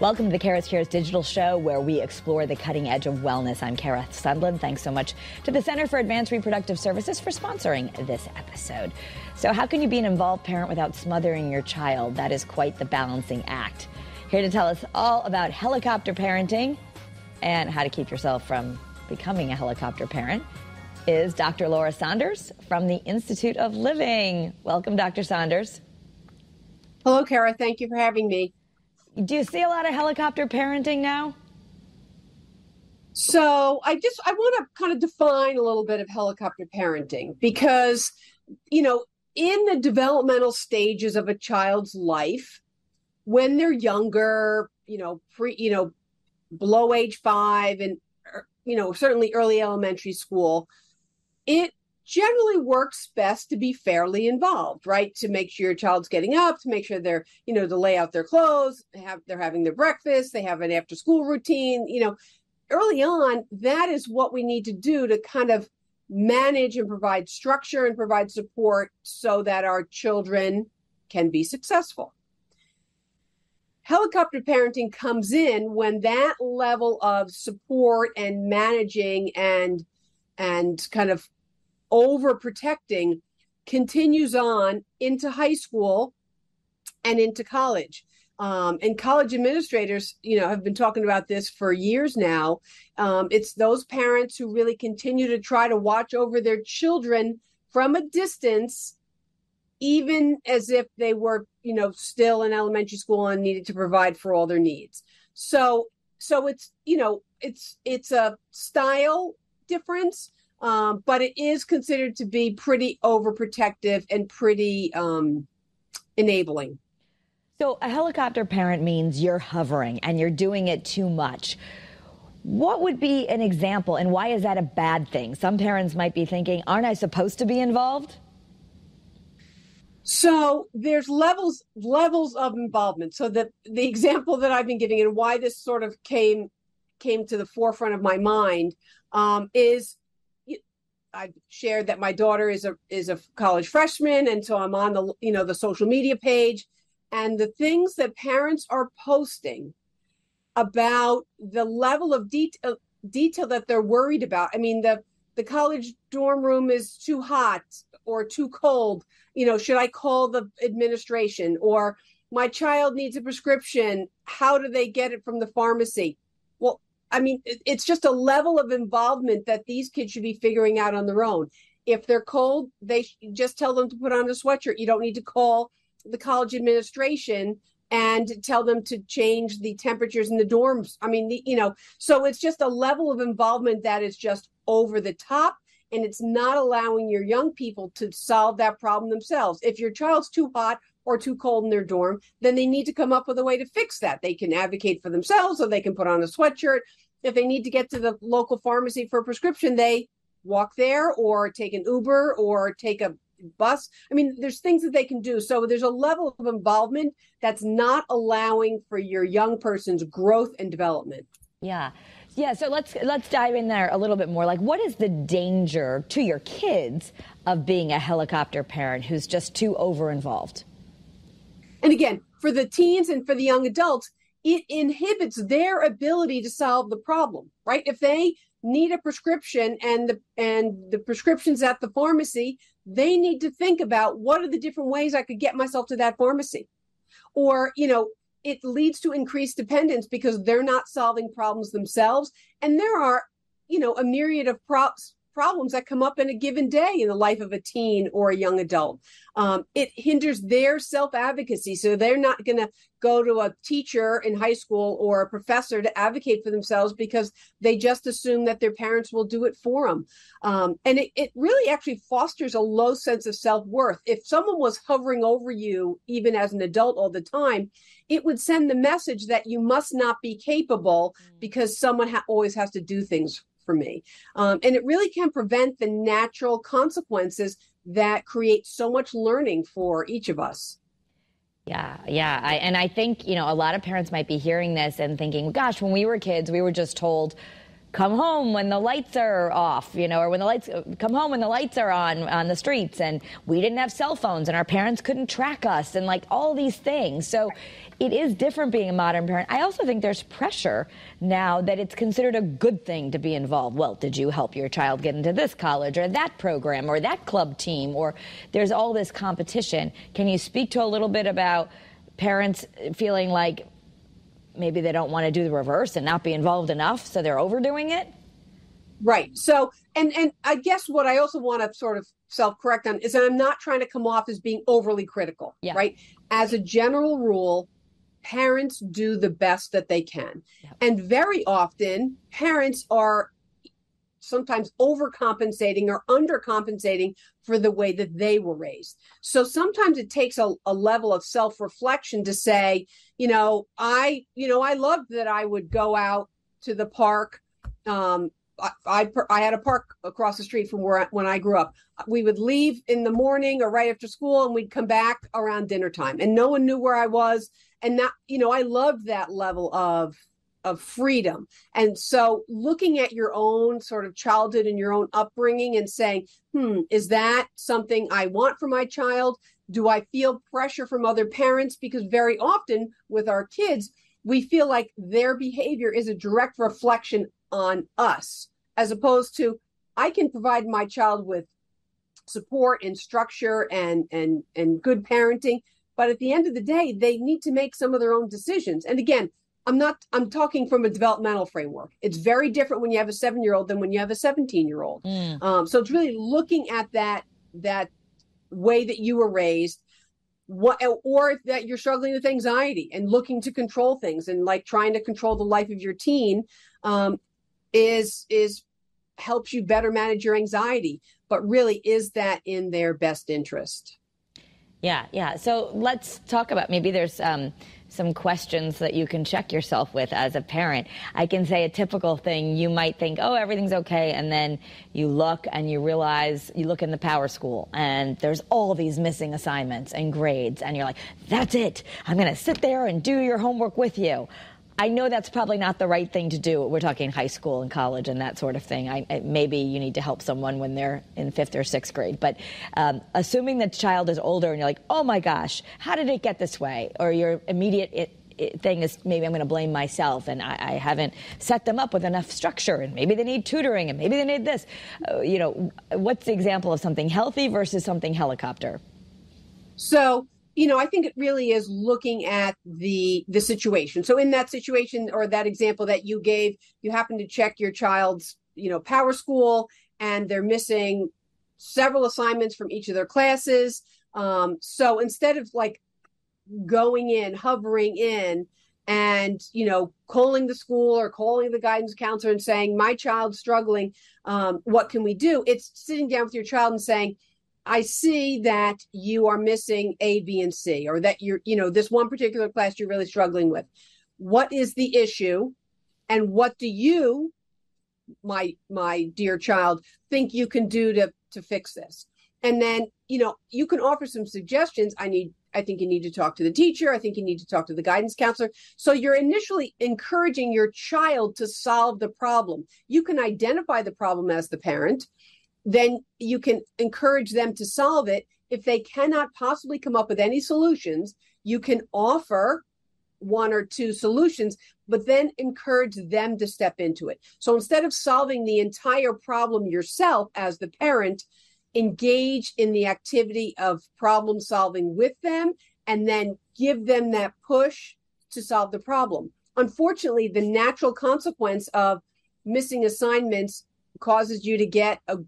Welcome to the Kara's Cures digital show where we explore the cutting edge of wellness. I'm Kara Sundlun. Thanks so much to the Center for Advanced Reproductive Services for sponsoring this episode. So, how can you be an involved parent without smothering your child? That is quite the balancing act. Here to tell us all about helicopter parenting and how to keep yourself from becoming a helicopter parent is Dr. Laura Saunders from the Institute of Living. Welcome, Dr. Saunders. Hello, Kara. Thank you for having me. Do you see a lot of helicopter parenting now? So I just I want to kind of define a little bit of helicopter parenting because you know in the developmental stages of a child's life when they're younger, you know, pre you know below age 5 and er, you know certainly early elementary school, it generally works best to be fairly involved, right? To make sure your child's getting up, to make sure they're, you know, to lay out their clothes, have they're having their breakfast, they have an after school routine, you know, early on, that is what we need to do to kind of manage and provide structure and provide support so that our children can be successful. Helicopter parenting comes in when that level of support and managing and and kind of overprotecting continues on into high school and into college. Um, and college administrators, you know, have been talking about this for years now. Um, it's those parents who really continue to try to watch over their children from a distance, even as if they were, you know, still in elementary school and needed to provide for all their needs. So, so it's, you know, it's it's a style difference, um, but it is considered to be pretty overprotective and pretty um, enabling. So, a helicopter parent means you're hovering and you're doing it too much. What would be an example, and why is that a bad thing? Some parents might be thinking, aren't I supposed to be involved? So there's levels levels of involvement. So the the example that I've been giving and why this sort of came came to the forefront of my mind um, is I shared that my daughter is a is a college freshman, and so I'm on the you know the social media page, and the things that parents are posting about the level of detail detail that they're worried about. I mean the the college dorm room is too hot or too cold. You know, should I call the administration or my child needs a prescription? How do they get it from the pharmacy? I mean, it's just a level of involvement that these kids should be figuring out on their own. If they're cold, they just tell them to put on a sweatshirt. You don't need to call the college administration and tell them to change the temperatures in the dorms. I mean, the, you know, so it's just a level of involvement that is just over the top and it's not allowing your young people to solve that problem themselves. If your child's too hot or too cold in their dorm, then they need to come up with a way to fix that. They can advocate for themselves or they can put on a sweatshirt. If they need to get to the local pharmacy for a prescription, they walk there or take an Uber or take a bus. I mean, there's things that they can do. So there's a level of involvement that's not allowing for your young person's growth and development. Yeah. Yeah, so let's let's dive in there a little bit more. Like what is the danger to your kids of being a helicopter parent who's just too over involved? And again, for the teens and for the young adults, it inhibits their ability to solve the problem, right? If they need a prescription and the and the prescription's at the pharmacy, they need to think about what are the different ways I could get myself to that pharmacy. Or, you know, it leads to increased dependence because they're not solving problems themselves. And there are, you know, a myriad of props problems that come up in a given day in the life of a teen or a young adult. Um, it hinders their self advocacy. So they're not going to go to a teacher in high school or a professor to advocate for themselves because they just assume that their parents will do it for them. Um, and it, it really actually fosters a low sense of self worth. If someone was hovering over you, even as an adult all the time, it would send the message that you must not be capable mm. because someone ha- always has to do things for me. Um, and it really can prevent the natural consequences that create so much learning for each of us. Yeah, yeah. I, and I think, you know, a lot of parents might be hearing this and thinking, gosh, when we were kids, we were just told, come home when the lights are off, you know, or when the lights come home when the lights are on on the streets and we didn't have cell phones and our parents couldn't track us and like all these things. So it is different being a modern parent. I also think there's pressure now that it's considered a good thing to be involved. Well, did you help your child get into this college or that program or that club team or there's all this competition. Can you speak to a little bit about parents feeling like maybe they don't want to do the reverse and not be involved enough, so they're overdoing it. Right. So, and and I guess what I also want to sort of self correct on is that I'm not trying to come off as being overly critical. Yeah. Right. As a general rule, parents do the best that they can, yep. and very often parents are sometimes overcompensating or undercompensating for the way that they were raised. So sometimes it takes a, a level of self reflection to say, you know, I, you know, I loved that I would go out to the park. Um, I, I, had a park across the street from where I, when I grew up. We would leave in the morning or right after school, and we'd come back around dinner time, and no one knew where I was. And that, you know, I loved that level of of freedom. And so looking at your own sort of childhood and your own upbringing and saying, hmm, is that something I want for my child? Do I feel pressure from other parents? Because very often with our kids, we feel like their behavior is a direct reflection on us, as opposed to I can provide my child with support and structure and and and good parenting but at the end of the day they need to make some of their own decisions and again I'm not I'm talking from a developmental framework. It's very different when you have a 7-year-old than when you have a 17-year-old. Mm. Um, so it's really looking at that that way that you were raised what or that you're struggling with anxiety and looking to control things and like trying to control the life of your teen um, is is helps you better manage your anxiety but really is that in their best interest yeah yeah so let's talk about maybe there's um, some questions that you can check yourself with as a parent. I can say a typical thing you might think, oh, everything's okay. And then you look and you realize you look in the power school and there's all these missing assignments and grades. And you're like, that's it. I'm going to sit there and do your homework with you. I know that's probably not the right thing to do. We're talking high school and college and that sort of thing. I, maybe you need to help someone when they're in fifth or sixth grade. But um, assuming the child is older and you're like, oh my gosh, how did it get this way? Or your immediate it, it, thing is maybe I'm going to blame myself and I, I, haven't set them up with enough structure and maybe they need tutoring and maybe they need this. Uh, you know, what's the example of something healthy versus something helicopter? So you know i think it really is looking at the the situation. So in that situation or that example that you gave you happen to check your child's you know power school and they're missing several assignments from each of their classes. Um, so instead of like going in hovering in and you know calling the school or calling the guidance counselor and saying my child's struggling. Um, what can we do? It's sitting down with your child and saying I see that you are missing A, B, and C, or that you're, you know, this one particular class you're really struggling with. What is the issue? And what do you, my my dear child, think you can do to to fix this? And then, you know, you can offer some suggestions. I need I think you need to talk to the teacher. I think you need to talk to the guidance counselor. So you're initially encouraging your child to solve the problem. You can identify the problem as the parent then you can encourage them to solve it. If they cannot possibly come up with any solutions, you can offer one or two solutions, but then encourage them to step into it. So instead of solving the entire problem yourself as the parent, engage in the activity of problem solving with them and then give them that push to solve the problem. Unfortunately, the natural consequence of missing assignments causes you to get a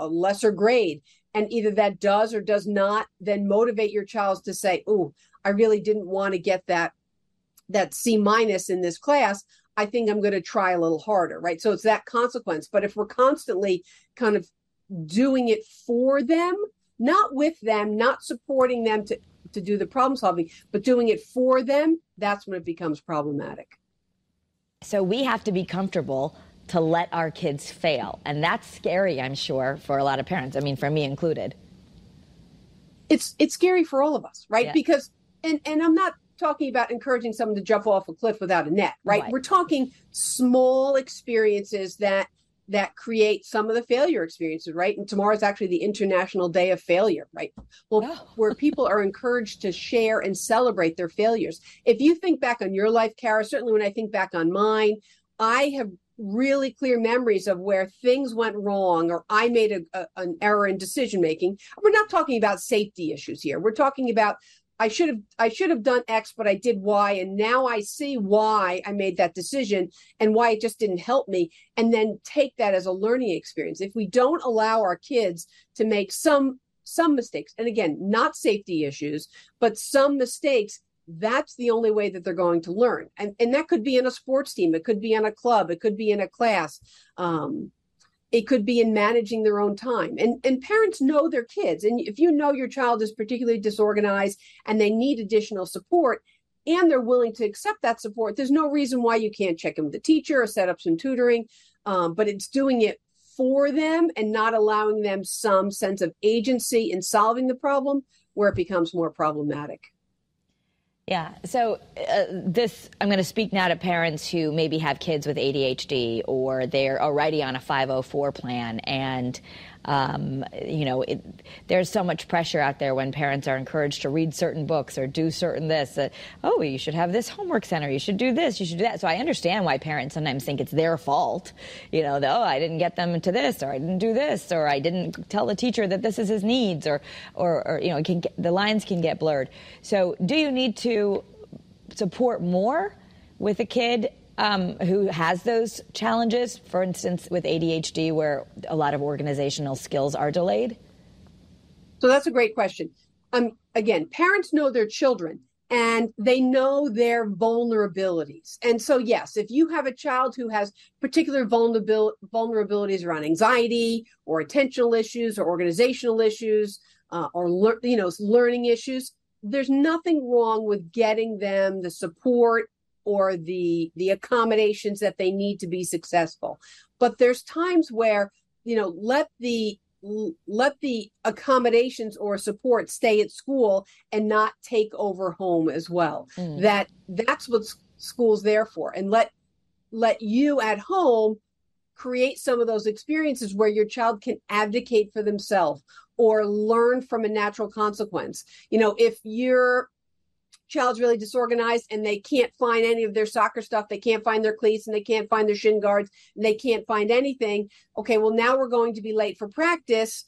a lesser grade. And either that does or does not then motivate your child to say oh i really didn't want to get that that c minus in this class. I think i'm going to try a little harder right? So it's that consequence. But if we're constantly kind of doing it for them not with them not supporting them to to do the problem solving but doing it for them that's when it becomes problematic. So we have to be comfortable to let our kids fail. And that's scary, I'm sure, for a lot of parents. I mean, for me included. It's it's scary for all of us, right? Yeah. Because and and I'm not talking about encouraging someone to jump off a cliff without a net, right? right. We're talking small experiences that that create some of the failure experiences, right? And tomorrow is actually the International Day of Failure, right? Well, oh. where people are encouraged to share and celebrate their failures. If you think back on your life, Kara, certainly when I think back on mine, I have really clear memories of where things went wrong or I made a, a, an error in decision making. We're not talking about safety issues here. We're talking about I should have I should have done X, but I did Y, and now I see why I made that decision and why it just didn't help me, and then take that as a learning experience. If we don't allow our kids to make some some mistakes, and again, not safety issues, but some mistakes, that's the only way that they're going to learn. And and that could be in a sports team, it could be in a club, it could be in a class. Um, it could be in managing their own time. And and parents know their kids. And if you know your child is particularly disorganized and they need additional support and they're willing to accept that support there's no reason why you can't check in with the teacher or set up some tutoring. Um, but it's doing it for them and not allowing them some sense of agency in solving the problem where it becomes more problematic yeah. So, uh, this, I'm going to speak now to parents who maybe have kids with ADHD or they're already on a 504 plan and um, you know, it, there's so much pressure out there when parents are encouraged to read certain books or do certain this. Uh, oh, you should have this homework center. You should do this. You should do that. So I understand why parents sometimes think it's their fault. You know, oh, I didn't get them to this, or I didn't do this, or I didn't tell the teacher that this is his needs, or, or, or you know, get, the lines can get blurred. So do you need to support more with a kid um, who has those challenges, for instance, with ADHD, where a lot of organizational skills are delayed? So that's a great question. Um, again, parents know their children and they know their vulnerabilities. And so, yes, if you have a child who has particular vulnerabil- vulnerabilities around anxiety or attentional issues or organizational issues uh, or le- you know learning issues, there's nothing wrong with getting them the support or the the accommodations that they need to be successful. But there's times where you know let the let the accommodations or support stay at school and not take over home as well. Mm. that that's what school's there for. And let let you at home create some of those experiences where your child can advocate for themselves or learn from a natural consequence. You know if you're child's really disorganized and they can't find any of their soccer stuff. They can't find their cleats and they can't find their shin guards. And they can't find anything. Okay well now we're going to be late for practice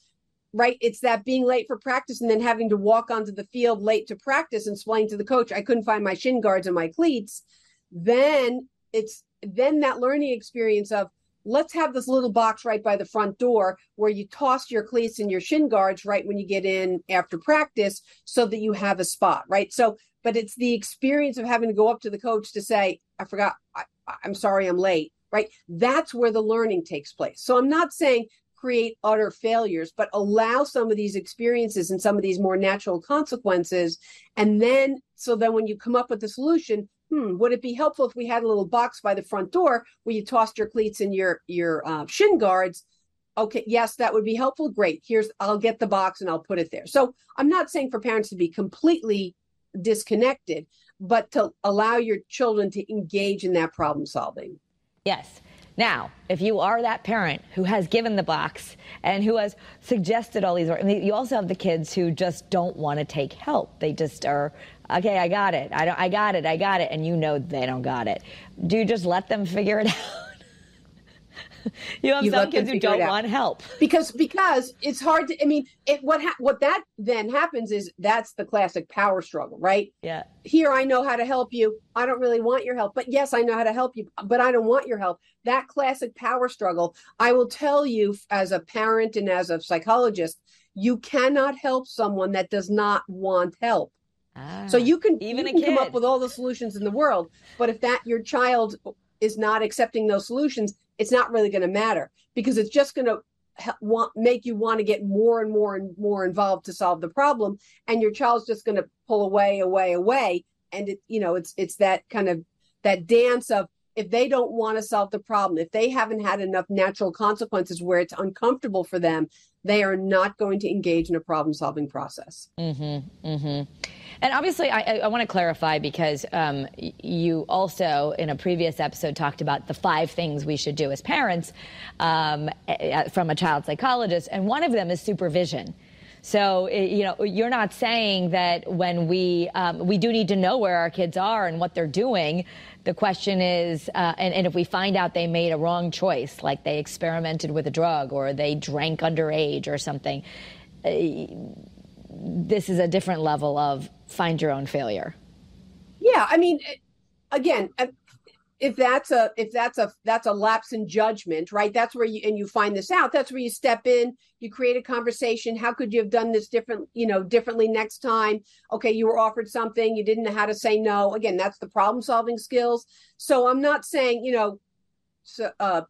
right? It's that being late for practice and then having to walk onto the field late to practice and explain to the coach i couldn't find my shin guards and my cleats. Then it's then that learning experience of let's have this little box right by the front door where you toss your cleats and your shin guards right when you get in after practice so that you have a spot right so but it's the experience of having to go up to the coach to say, I forgot, I, I'm sorry, I'm late, right? That's where the learning takes place. So I'm not saying create utter failures, but allow some of these experiences and some of these more natural consequences. And then, so then when you come up with the solution, hmm, would it be helpful if we had a little box by the front door where you tossed your cleats and your your uh, shin guards? Okay, yes, that would be helpful. Great. Here's I'll get the box and I'll put it there. So I'm not saying for parents to be completely disconnected, but to allow your children to engage in that problem solving. Yes. Now, if you are that parent who has given the box and who has suggested all these, you also have the kids who just don't want to take help. They just are, okay, I got it. I, don't, I got it. I got it. And you know they don't got it. Do you just let them figure it out? You have you some kids who don't want help because because it's hard to. I mean, it what ha- what that then happens is that's the classic power struggle, right? Yeah. Here, I know how to help you. I don't really want your help, but yes, I know how to help you, but I don't want your help. That classic power struggle. I will tell you, as a parent and as a psychologist, you cannot help someone that does not want help. Ah, so you can even you can come up with all the solutions in the world, but if that your child is not accepting those solutions, it's not really going to matter because it's just going to make you want to get more and more and more involved to solve the problem and your child's just going to pull away away away and it you know it's it's that kind of that dance of if they don't want to solve the problem if they haven't had enough natural consequences where it's uncomfortable for them they are not going to engage in a problem solving process. Mm-hmm, mm-hmm. And obviously, I, I want to clarify because um, you also, in a previous episode, talked about the five things we should do as parents um, from a child psychologist, and one of them is supervision. So, you know, you're not saying that when we um, we do need to know where our kids are and what they're doing. The question is, uh, and, and if we find out they made a wrong choice, like they experimented with a drug or they drank underage or something, uh, this is a different level of find your own failure. Yeah, I mean, again, if that's a if that's a that's a lapse in judgment right? That's where you and you find this out. That's where you step in you create a conversation. How could you have done this different you know differently next time? Okay you were offered something you didn't know how to say no. Again that's the problem solving skills. So i'm not saying you know so, uh,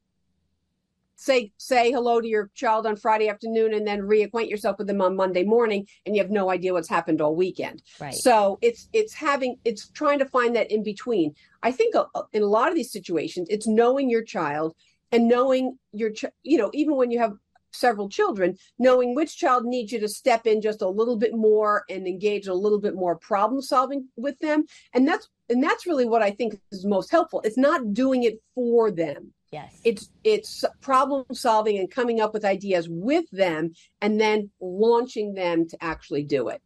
say say hello to your child on Friday afternoon and then reacquaint yourself with them on Monday morning and you have no idea what's happened all weekend. Right. So it's it's having it's trying to find that in between. I think uh, uh, in a lot of these situations it's knowing your child and knowing your ch- you know even when you have several children knowing which child needs you to step in just a little bit more and engage a little bit more problem solving with them and that's and that's really what i think is most helpful it's not doing it for them Yes. It's it's problem solving and coming up with ideas with them and then launching them to actually do it.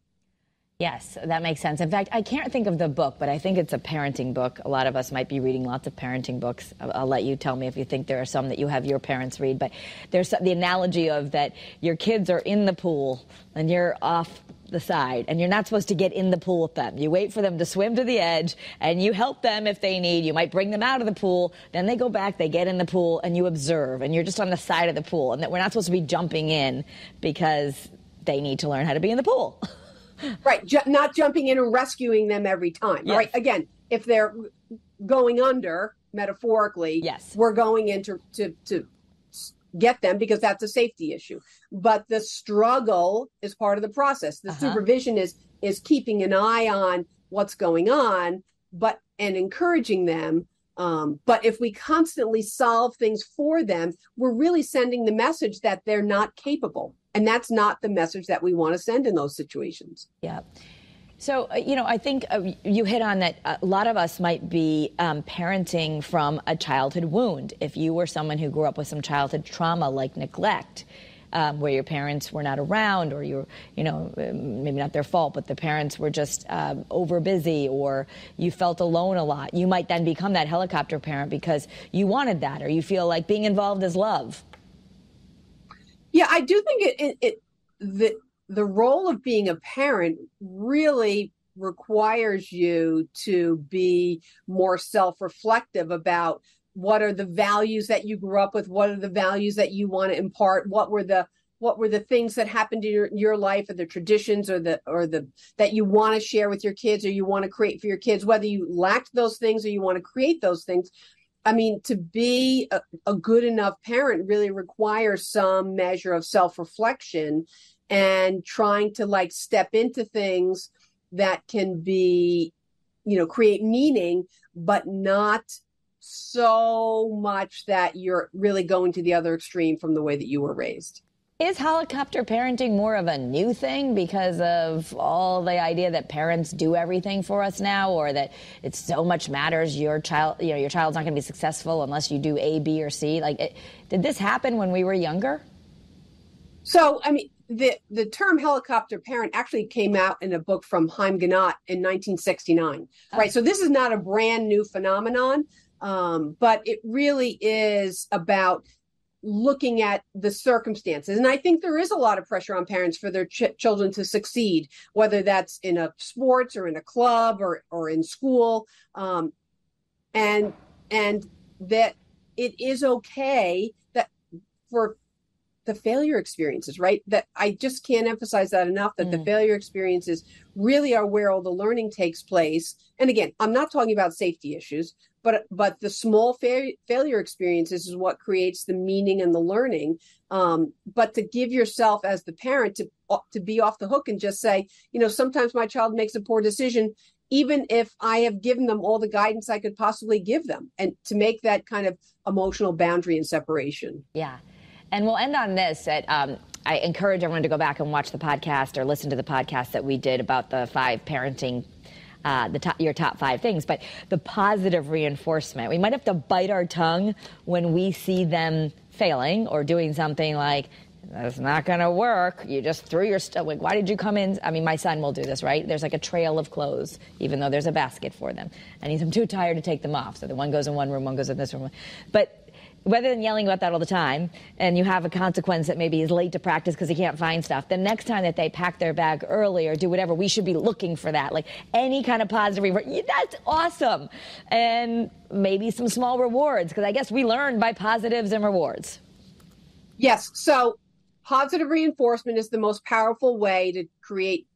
Yes, that makes sense. In fact, I can't think of the book, but I think it's a parenting book. A lot of us might be reading lots of parenting books. I'll, I'll let you tell me if you think there are some that you have your parents read. But there's the analogy of that your kids are in the pool and you're off the side and you're not supposed to get in the pool with them. You wait for them to swim to the edge and you help them if they need. You might bring them out of the pool. Then they go back, they get in the pool and you observe and you're just on the side of the pool and that we're not supposed to be jumping in because they need to learn how to be in the pool. right ju- not jumping in and rescuing them every time yes. right again if they're going under metaphorically yes we're going in to, to, to get them because that's a safety issue but the struggle is part of the process the uh-huh. supervision is is keeping an eye on what's going on but and encouraging them um, but if we constantly solve things for them we're really sending the message that they're not capable and that's not the message that we want to send in those situations. Yeah. So, uh, you know, I think uh, you hit on that a lot of us might be um, parenting from a childhood wound. If you were someone who grew up with some childhood trauma like neglect, um, where your parents were not around, or you're, you know, uh, maybe not their fault, but the parents were just um, over busy, or you felt alone a lot, you might then become that helicopter parent because you wanted that, or you feel like being involved is love. Yeah, I do think it, it, it the role of being a parent really requires you to be more self-reflective about what are the values that you grew up with what are the values that you want to impart what were the what were the things that happened in your, your life or the traditions or the or the that you want to share with your kids or you want to create for your kids whether you lacked those things or you want to create those things. I mean, to be a, a good enough parent really requires some measure of self reflection and trying to like step into things that can be, you know, create meaning, but not so much that you're really going to the other extreme from the way that you were raised. Is helicopter parenting more of a new thing because of all the idea that parents do everything for us now, or that it so much matters your child, you know, your child's not going to be successful unless you do A, B, or C? Like, it, did this happen when we were younger? So, I mean, the the term helicopter parent actually came out in a book from Haim Ginott in 1969. Oh. Right. So this is not a brand new phenomenon, um, but it really is about looking at the circumstances. And I think there is a lot of pressure on parents for their ch- children to succeed, whether that's in a sports or in a club or or in school, um, and and that it is okay that for the failure experiences, right? That I just can't emphasize that enough that mm. the failure experiences really are where all the learning takes place. And again, I'm not talking about safety issues, but but the small fa- failure experiences is what creates the meaning and the learning. Um, but to give yourself as the parent to to be off the hook and just say, you know, sometimes my child makes a poor decision even if I have given them all the guidance I could possibly give them, and to make that kind of emotional boundary and separation. Yeah. And we'll end on this. At, um, I encourage everyone to go back and watch the podcast or listen to the podcast that we did about the five parenting uh, the top, your top five things, but the positive reinforcement. We might have to bite our tongue when we see them failing or doing something like, that's not going to work. You just threw your stuff. Like, why did you come in? I mean, my son will do this, right? There's like a trail of clothes, even though there's a basket for them. And he's, I'm too tired to take them off. So the one goes in one room, one goes in this room. But rather than yelling about that all the time and you have a consequence that maybe is late to practice because he can't find stuff the next time that they pack their bag early or do whatever we should be looking for that. Like any kind of positive reward that's awesome. And maybe some small rewards because i guess we learn by positives and rewards. Yes so positive reinforcement is the most powerful way to create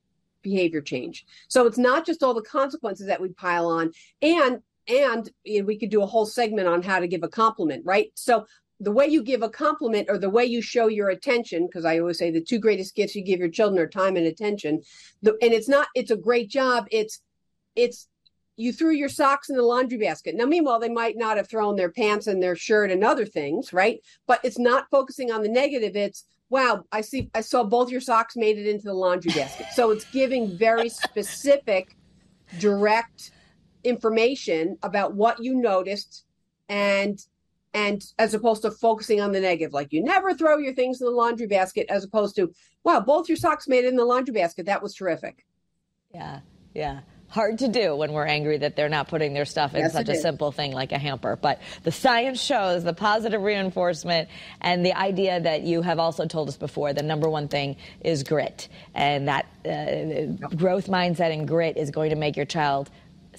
behavior change. So it's not just all the consequences that we pile on and and you know, we could do a whole segment on how to give a compliment right? So the way you give a compliment or the way you show your attention because i always say the two greatest gifts you give your children are time and attention. The, and it's not it's a great job. It's it's you threw your socks in the laundry basket. Now meanwhile they might not have thrown their pants and their shirt and other things right? But it's not focusing on the negative. It's wow i see i saw both your socks made it into the laundry basket. So it's giving very specific direct information about what you noticed and and as opposed to focusing on the negative like you never throw your things in the laundry basket as opposed to wow both your socks made it in the laundry basket that was terrific yeah yeah hard to do when we're angry that they're not putting their stuff in yes, such a is. simple thing like a hamper. But the science shows the positive reinforcement and the idea that you have also told us before the number one thing is grit. And that uh, growth mindset and grit is going to make your child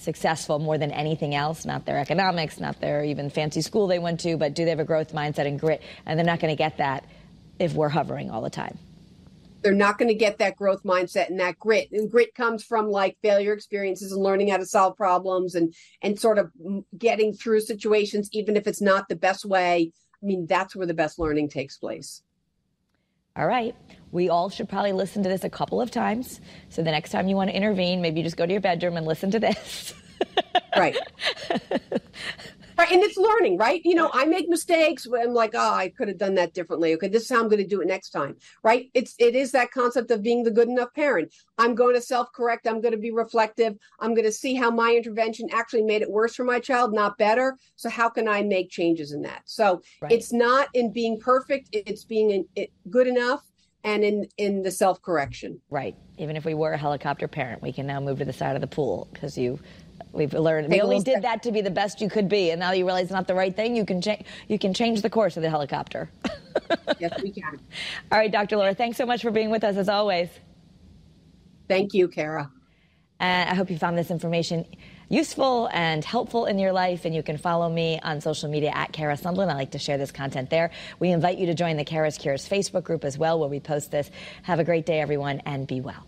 successful more than anything else, not their economics, not their even fancy school they went to, but do they have a growth mindset and grit? And they're not going to get that if we're hovering all the time. They're not going to get that growth mindset and that grit. And grit comes from like failure experiences and learning how to solve problems and and sort of getting through situations even if it's not the best way. I mean, that's where the best learning takes place. All right. We all should probably listen to this a couple of times. So the next time you want to intervene, maybe you just go to your bedroom and listen to this. right. Right, and it's learning, right? You know, I make mistakes. I'm like, oh, I could have done that differently. Okay, this is how I'm going to do it next time, right? It's it is that concept of being the good enough parent. I'm going to self correct. I'm going to be reflective. I'm going to see how my intervention actually made it worse for my child, not better. So how can I make changes in that? So right. it's not in being perfect. It's being in, it, good enough and in in the self correction. Right. Even if we were a helicopter parent, we can now move to the side of the pool because you. We've learned we only did that to be the best you could be, and now you realize it's not the right thing. You can change. You can change the course of the helicopter. yes, we can. All right, Dr. Laura. Thanks so much for being with us as always. Thank you, Kara. And I hope you found this information useful and helpful in your life. And you can follow me on social media at Kara Sundlun. I like to share this content there. We invite you to join the Kara's Cures Facebook group as well, where we post this. Have a great day, everyone, and be well.